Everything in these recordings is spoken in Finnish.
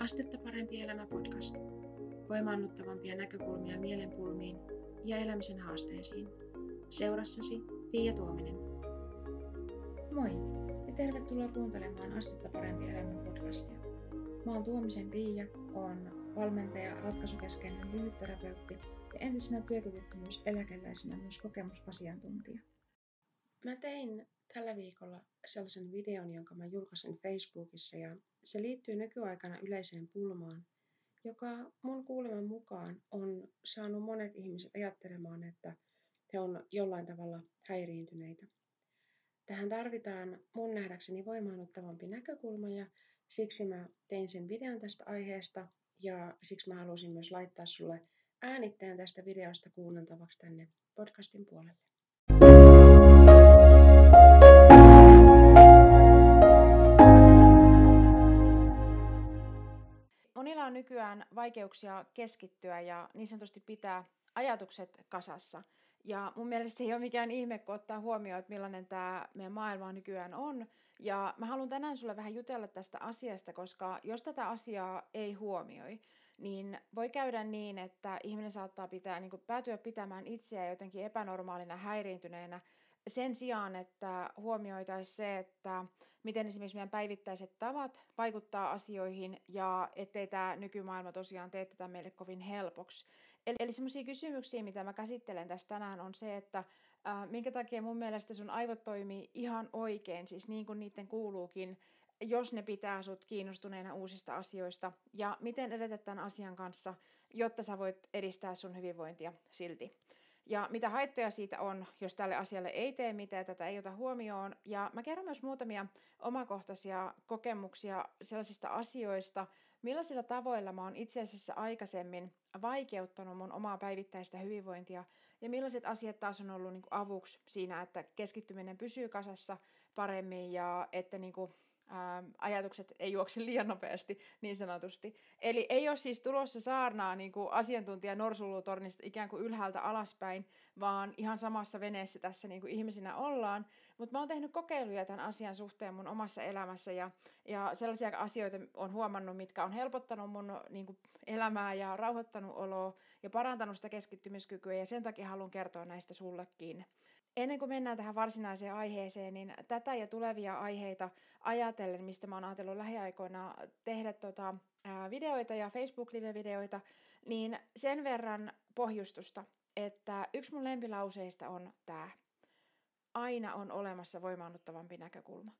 Astetta parempi elämä podcast. Voimaannuttavampia näkökulmia mielenpulmiin ja elämisen haasteisiin. Seurassasi Pia Tuominen. Moi ja tervetuloa kuuntelemaan Astetta parempi elämä podcastia. Mä oon Tuomisen Pia, on valmentaja, ratkaisukeskeinen lyhytterapeutti ja entisenä työkyvyttömyyseläkeläisenä myös kokemusasiantuntija. Mä tein tällä viikolla sellaisen videon, jonka mä julkaisin Facebookissa ja se liittyy nykyaikana yleiseen pulmaan, joka mun kuuleman mukaan on saanut monet ihmiset ajattelemaan, että he on jollain tavalla häiriintyneitä. Tähän tarvitaan mun nähdäkseni voimaanottavampi näkökulma ja siksi mä tein sen videon tästä aiheesta ja siksi mä halusin myös laittaa sulle äänitteen tästä videosta kuunneltavaksi tänne podcastin puolelle. Monilla on nykyään vaikeuksia keskittyä ja niin sanotusti pitää ajatukset kasassa. Ja mun mielestä ei ole mikään ihme, kun ottaa huomioon, että millainen tämä meidän maailma nykyään on. Ja mä haluan tänään sulle vähän jutella tästä asiasta, koska jos tätä asiaa ei huomioi, niin voi käydä niin, että ihminen saattaa pitää, niin päätyä pitämään itseään jotenkin epänormaalina, häiriintyneenä sen sijaan, että huomioitaisiin se, että miten esimerkiksi meidän päivittäiset tavat vaikuttaa asioihin ja ettei tämä nykymaailma tosiaan tee tätä meille kovin helpoksi. Eli, eli semmoisia kysymyksiä, mitä mä käsittelen tässä tänään, on se, että äh, minkä takia mun mielestä sun aivot toimii ihan oikein, siis niin kuin niiden kuuluukin, jos ne pitää sut kiinnostuneena uusista asioista, ja miten edetä tämän asian kanssa, jotta sä voit edistää sun hyvinvointia silti. Ja mitä haittoja siitä on, jos tälle asialle ei tee mitään, tätä ei ota huomioon. Ja mä kerron myös muutamia omakohtaisia kokemuksia sellaisista asioista, millaisilla tavoilla mä oon itse asiassa aikaisemmin vaikeuttanut mun omaa päivittäistä hyvinvointia ja millaiset asiat taas on ollut niin avuksi siinä, että keskittyminen pysyy kasassa paremmin ja että niin kuin ähm, ajatukset ei juokse liian nopeasti, niin sanotusti. Eli ei ole siis tulossa saarnaa niin kuin asiantuntija norsulutornista ikään kuin ylhäältä alaspäin, vaan ihan samassa veneessä tässä niin kuin ihmisinä ollaan. Mutta mä oon tehnyt kokeiluja tämän asian suhteen mun omassa elämässä ja, ja sellaisia asioita on huomannut, mitkä on helpottanut mun niin kuin elämää ja rauhoittanut oloa ja parantanut sitä keskittymiskykyä ja sen takia haluan kertoa näistä sullekin. Ennen kuin mennään tähän varsinaiseen aiheeseen, niin tätä ja tulevia aiheita ajatellen, mistä mä oon ajatellut lähiaikoina tehdä tota, ää, videoita ja Facebook-live-videoita, niin sen verran pohjustusta, että yksi mun lempilauseista on tämä. Aina on olemassa voimaannuttavampi näkökulma.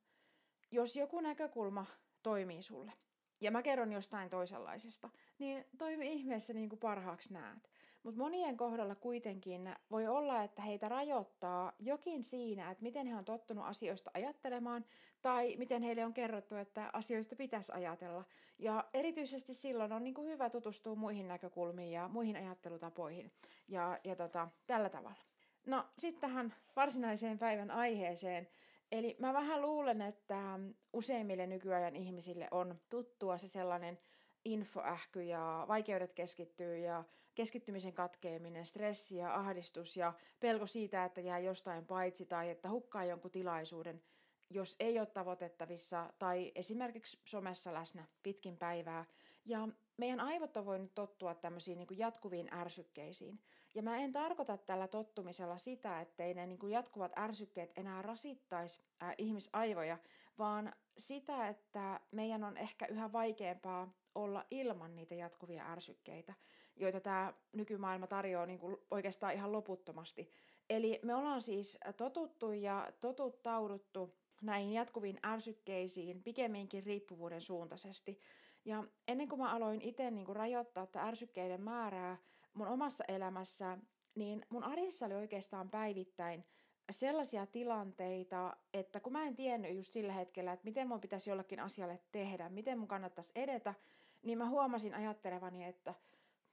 Jos joku näkökulma toimii sulle, ja mä kerron jostain toisenlaisesta, niin toimi ihmeessä niin kuin parhaaksi näet. Mutta monien kohdalla kuitenkin voi olla, että heitä rajoittaa jokin siinä, että miten he on tottunut asioista ajattelemaan tai miten heille on kerrottu, että asioista pitäisi ajatella. Ja erityisesti silloin on niin kuin hyvä tutustua muihin näkökulmiin ja muihin ajattelutapoihin ja, ja tota, tällä tavalla. No sitten tähän varsinaiseen päivän aiheeseen. Eli mä vähän luulen, että useimmille nykyajan ihmisille on tuttua se sellainen infoähky ja vaikeudet keskittyy ja keskittymisen katkeaminen, stressi ja ahdistus ja pelko siitä, että jää jostain paitsi tai että hukkaa jonkun tilaisuuden, jos ei ole tavoitettavissa tai esimerkiksi somessa läsnä pitkin päivää. Ja meidän aivot on voinut tottua tämmöisiin niin jatkuviin ärsykkeisiin. Ja mä en tarkoita tällä tottumisella sitä, ettei ne niin jatkuvat ärsykkeet enää rasittaisi äh, ihmisaivoja, vaan sitä, että meidän on ehkä yhä vaikeampaa olla ilman niitä jatkuvia ärsykkeitä, joita tämä nykymaailma tarjoaa niin kuin oikeastaan ihan loputtomasti. Eli me ollaan siis totuttu ja totuttauduttu näihin jatkuviin ärsykkeisiin pikemminkin riippuvuuden suuntaisesti. Ja ennen kuin mä aloin itse niin rajoittaa tätä ärsykkeiden määrää mun omassa elämässä, niin mun arjessa oli oikeastaan päivittäin sellaisia tilanteita, että kun mä en tiennyt just sillä hetkellä, että miten mun pitäisi jollakin asialle tehdä, miten mun kannattaisi edetä, niin mä huomasin ajattelevani, että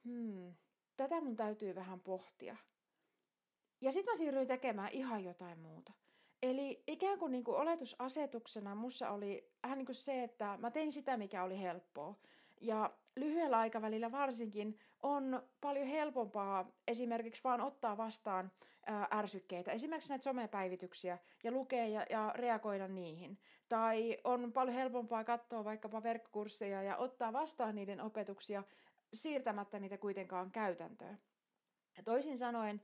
hmm, tätä mun täytyy vähän pohtia. Ja sitten mä siirryin tekemään ihan jotain muuta. Eli ikään kuin, niin kuin oletusasetuksena mussa oli vähän niin kuin se, että mä tein sitä, mikä oli helppoa. Ja lyhyellä aikavälillä varsinkin on paljon helpompaa esimerkiksi vaan ottaa vastaan ää, ärsykkeitä, esimerkiksi näitä somepäivityksiä ja lukea ja, ja reagoida niihin. Tai on paljon helpompaa katsoa vaikkapa verkkokursseja ja ottaa vastaan niiden opetuksia siirtämättä niitä kuitenkaan käytäntöön. Ja toisin sanoen,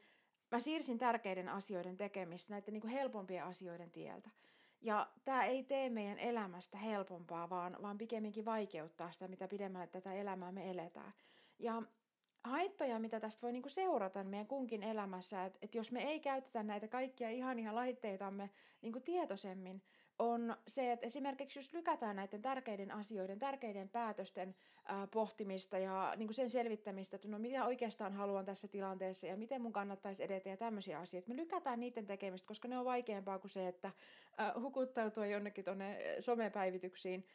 mä siirsin tärkeiden asioiden tekemistä näiden niin kuin helpompien asioiden tieltä. Ja tämä ei tee meidän elämästä helpompaa, vaan, vaan pikemminkin vaikeuttaa sitä, mitä pidemmälle tätä elämää me eletään. Ja haittoja, mitä tästä voi niinku seurata meidän kunkin elämässä, että et jos me ei käytetä näitä kaikkia ihania laitteitamme niinku tietoisemmin, on se, että esimerkiksi jos lykätään näiden tärkeiden asioiden, tärkeiden päätösten ää, pohtimista ja niin kuin sen selvittämistä, että no mitä oikeastaan haluan tässä tilanteessa ja miten mun kannattaisi edetä ja tämmöisiä asioita. Me lykätään niiden tekemistä, koska ne on vaikeampaa kuin se, että ää, hukuttautua jonnekin tuonne somepäivityksiin.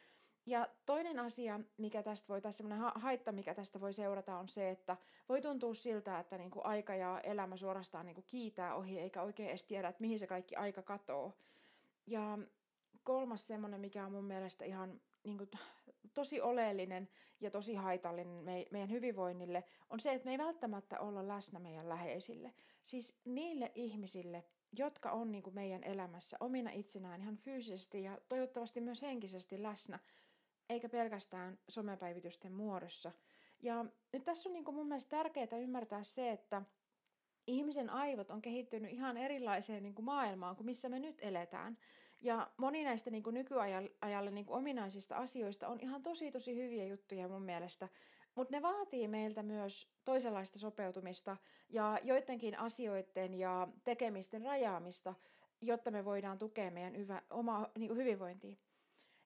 Ja toinen asia, mikä tästä voi, tai semmoinen haitta, mikä tästä voi seurata, on se, että voi tuntua siltä, että niin kuin aika ja elämä suorastaan niin kuin kiitää ohi, eikä oikein edes tiedä, että mihin se kaikki aika katoo. Ja kolmas semmoinen, mikä on mun mielestä ihan niin kuin, tosi oleellinen ja tosi haitallinen me, meidän hyvinvoinnille, on se, että me ei välttämättä olla läsnä meidän läheisille. Siis niille ihmisille, jotka on niin kuin meidän elämässä omina itsenään ihan fyysisesti ja toivottavasti myös henkisesti läsnä, eikä pelkästään somepäivitysten muodossa. Ja nyt tässä on niin kuin mun mielestä tärkeää ymmärtää se, että ihmisen aivot on kehittynyt ihan erilaiseen niin kuin maailmaan kuin missä me nyt eletään. Ja moni näistä niin kuin nykyajalle niin kuin ominaisista asioista on ihan tosi tosi hyviä juttuja mun mielestä, mutta ne vaatii meiltä myös toisenlaista sopeutumista ja joidenkin asioiden ja tekemisten rajaamista, jotta me voidaan tukea meidän hyvä, omaa niin hyvinvointia.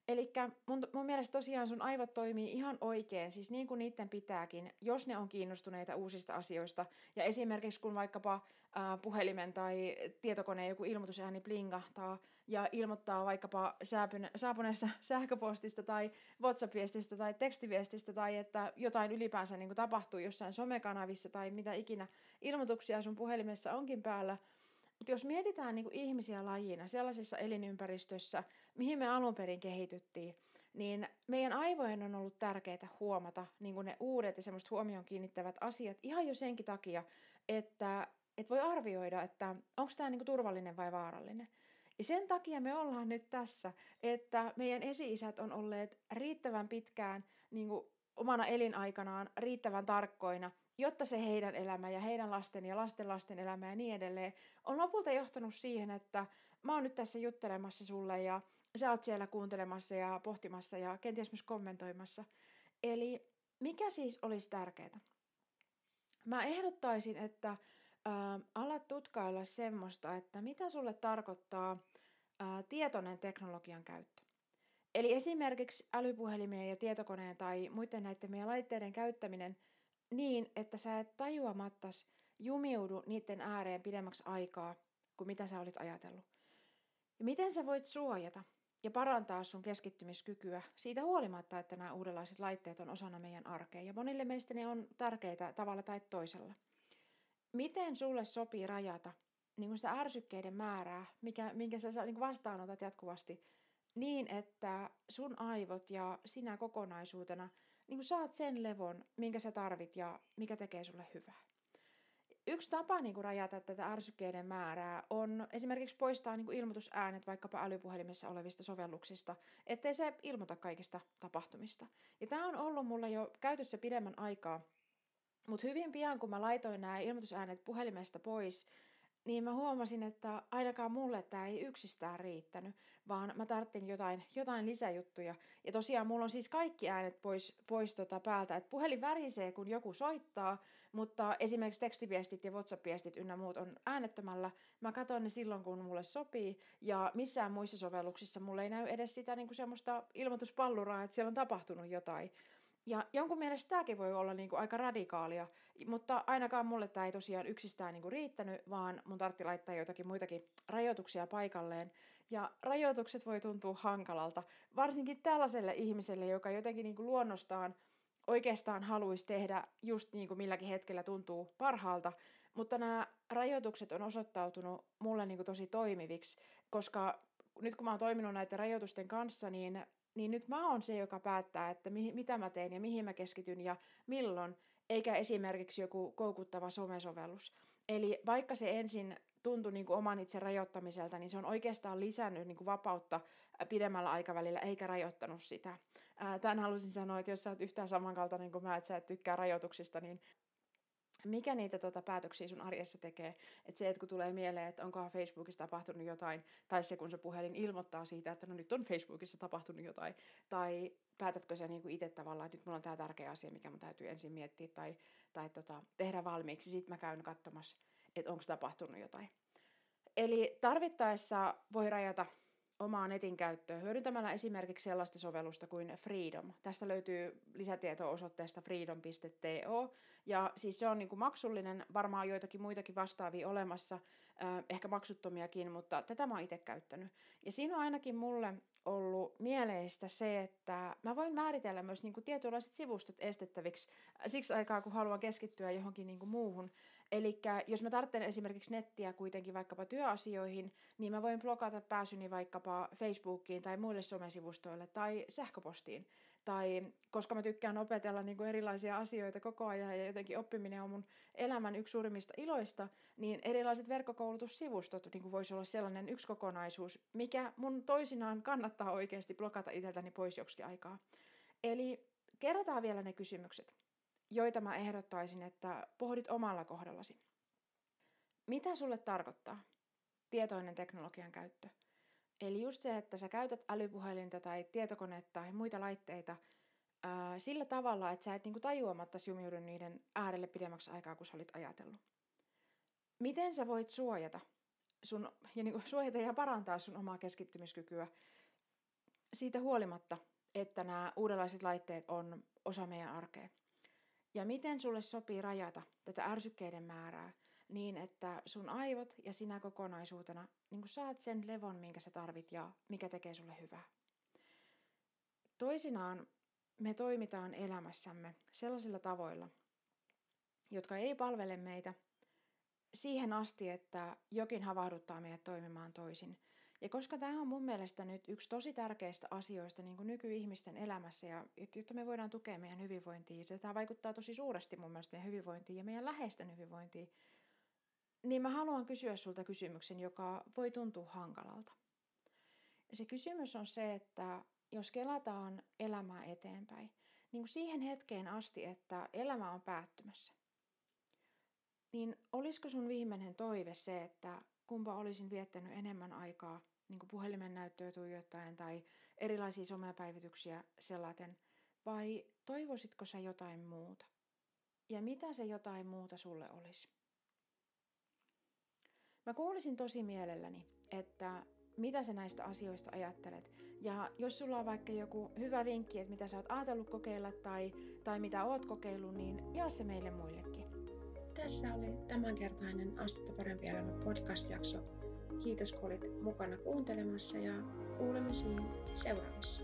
Eli mun, mun mielestä tosiaan sun aivot toimii ihan oikein, siis niin kuin niiden pitääkin, jos ne on kiinnostuneita uusista asioista. Ja esimerkiksi kun vaikkapa ää, puhelimen tai tietokoneen joku ilmoitusääni blingahtaa ja ilmoittaa vaikkapa saapuneesta sähköpostista tai WhatsApp-viestistä tai tekstiviestistä tai että jotain ylipäänsä niin kuin tapahtuu jossain somekanavissa tai mitä ikinä ilmoituksia sun puhelimessa onkin päällä – mutta jos mietitään niin kuin ihmisiä lajina sellaisessa elinympäristössä, mihin me alun perin kehityttiin, niin meidän aivojen on ollut tärkeää huomata niin kuin ne uudet ja semmoista huomioon kiinnittävät asiat ihan jo senkin takia, että, että voi arvioida, että onko tämä niin kuin turvallinen vai vaarallinen. Ja sen takia me ollaan nyt tässä, että meidän esi-isät on olleet riittävän pitkään niin kuin omana elinaikanaan riittävän tarkkoina jotta se heidän elämä ja heidän lasten ja lasten lasten elämä ja niin edelleen on lopulta johtanut siihen, että mä oon nyt tässä juttelemassa sulle ja sä oot siellä kuuntelemassa ja pohtimassa ja kenties myös kommentoimassa. Eli mikä siis olisi tärkeää? Mä ehdottaisin, että äh, alat tutkailla semmoista, että mitä sulle tarkoittaa äh, tietoinen teknologian käyttö. Eli esimerkiksi älypuhelimien ja tietokoneen tai muiden näiden meidän laitteiden käyttäminen – niin, että sä et tajuamattas jumiudu niiden ääreen pidemmäksi aikaa kuin mitä sä olit ajatellut. Ja miten sä voit suojata ja parantaa sun keskittymiskykyä siitä huolimatta, että nämä uudenlaiset laitteet on osana meidän arkea. Ja monille meistä ne on tärkeitä tavalla tai toisella. Miten sulle sopii rajata niin kuin sitä ärsykkeiden määrää, mikä, minkä sä niin kuin vastaanotat jatkuvasti, niin että sun aivot ja sinä kokonaisuutena – niin kuin saat sen levon, minkä sä tarvit ja mikä tekee sulle hyvää. Yksi tapa niin kuin rajata tätä ärsykkeiden määrää on esimerkiksi poistaa niin kuin ilmoitusäänet vaikkapa älypuhelimessa olevista sovelluksista, ettei se ilmoita kaikista tapahtumista. Ja tämä on ollut mulla jo käytössä pidemmän aikaa, mutta hyvin pian kun mä laitoin nämä ilmoitusäänet puhelimesta pois, niin mä huomasin, että ainakaan mulle tämä ei yksistään riittänyt, vaan mä tarttin jotain, jotain lisäjuttuja. Ja tosiaan mulla on siis kaikki äänet pois, pois tota päältä, että puhelin värisee, kun joku soittaa, mutta esimerkiksi tekstiviestit ja WhatsApp-viestit ynnä muut on äänettömällä. Mä katson ne silloin, kun mulle sopii, ja missään muissa sovelluksissa mulle ei näy edes sitä niin kuin semmoista ilmoituspalluraa, että siellä on tapahtunut jotain. Ja jonkun mielestä tämäkin voi olla niin kuin aika radikaalia, mutta ainakaan mulle tämä ei tosiaan yksistään niin kuin riittänyt, vaan mun tartti laittaa joitakin muitakin rajoituksia paikalleen. Ja rajoitukset voi tuntua hankalalta, varsinkin tällaiselle ihmiselle, joka jotenkin niin kuin luonnostaan oikeastaan haluaisi tehdä just niin kuin milläkin hetkellä tuntuu parhaalta, mutta nämä rajoitukset on osoittautunut mulle niin kuin tosi toimiviksi, koska nyt kun mä oon toiminut näiden rajoitusten kanssa, niin niin nyt mä oon se, joka päättää, että mi- mitä mä teen ja mihin mä keskityn ja milloin, eikä esimerkiksi joku koukuttava somesovellus. Eli vaikka se ensin tuntui niin kuin oman itse rajoittamiselta, niin se on oikeastaan lisännyt niin kuin vapautta pidemmällä aikavälillä, eikä rajoittanut sitä. Tämän halusin sanoa, että jos sä oot yhtään samankaltainen kuin mä, että sä et tykkää rajoituksista, niin mikä niitä tota, päätöksiä sun arjessa tekee. Että se, että kun tulee mieleen, että onkohan Facebookissa tapahtunut jotain, tai se, kun se puhelin ilmoittaa siitä, että no nyt on Facebookissa tapahtunut jotain, tai päätätkö sä niinku itse tavallaan, että nyt mulla on tämä tärkeä asia, mikä mun täytyy ensin miettiä, tai, tai tota, tehdä valmiiksi, sitten mä käyn katsomassa, että onko tapahtunut jotain. Eli tarvittaessa voi rajata omaa netin käyttöä hyödyntämällä esimerkiksi sellaista sovellusta kuin Freedom. Tästä löytyy lisätietoa osoitteesta freedom.to. Ja siis se on niin kuin maksullinen, varmaan joitakin muitakin vastaavia olemassa, ehkä maksuttomiakin, mutta tätä mä oon itse käyttänyt. Ja siinä on ainakin mulle ollut mieleistä se, että mä voin määritellä myös niin kuin tietynlaiset sivustot estettäviksi siksi aikaa, kun haluan keskittyä johonkin niin kuin muuhun. Eli jos mä tarvitsen esimerkiksi nettiä kuitenkin vaikkapa työasioihin, niin mä voin blokata pääsyni vaikkapa Facebookiin tai muille somesivustoille tai sähköpostiin. Tai koska mä tykkään opetella niin kuin erilaisia asioita koko ajan ja jotenkin oppiminen on mun elämän yksi suurimmista iloista, niin erilaiset verkkokoulutussivustot niin kuin voisi olla sellainen yksi kokonaisuus, mikä mun toisinaan kannattaa oikeasti blokata itseltäni pois joksikin aikaa. Eli kerrataan vielä ne kysymykset joita mä ehdottaisin, että pohdit omalla kohdallasi. Mitä sulle tarkoittaa tietoinen teknologian käyttö? Eli just se, että sä käytät älypuhelinta tai tietokonetta tai muita laitteita ää, sillä tavalla, että sä et niinku tajuamatta jumiudu niiden äärelle pidemmäksi aikaa kuin sä olit ajatellut. Miten sä voit suojata, sun, ja niinku suojata ja parantaa sun omaa keskittymiskykyä siitä huolimatta, että nämä uudenlaiset laitteet on osa meidän arkea? Ja miten sulle sopii rajata tätä ärsykkeiden määrää niin, että sun aivot ja sinä kokonaisuutena niin saat sen levon, minkä sä tarvit ja mikä tekee sulle hyvää. Toisinaan me toimitaan elämässämme sellaisilla tavoilla, jotka ei palvele meitä siihen asti, että jokin havahduttaa meidät toimimaan toisin – ja koska tämä on mun mielestä nyt yksi tosi tärkeistä asioista niin kuin nykyihmisten elämässä, ja jotta me voidaan tukea meidän hyvinvointia, ja tämä vaikuttaa tosi suuresti mun mielestä meidän hyvinvointiin ja meidän läheisten hyvinvointiin, niin mä haluan kysyä sulta kysymyksen, joka voi tuntua hankalalta. Se kysymys on se, että jos kelataan elämää eteenpäin, niin kuin siihen hetkeen asti, että elämä on päättymässä, niin olisiko sun viimeinen toive se, että kumpa olisin viettänyt enemmän aikaa niin kuin puhelimen näyttöä tuijottaen tai erilaisia somepäivityksiä sellaten, vai toivoisitko sä jotain muuta? Ja mitä se jotain muuta sulle olisi? Mä kuulisin tosi mielelläni, että mitä sä näistä asioista ajattelet. Ja jos sulla on vaikka joku hyvä vinkki, että mitä sä oot ajatellut kokeilla tai, tai mitä oot kokeillut, niin jaa se meille muillekin. Tässä oli tämänkertainen Astetta parempi elämä podcast-jakso. Kiitos kun olit mukana kuuntelemassa ja kuulemisiin seuraavassa.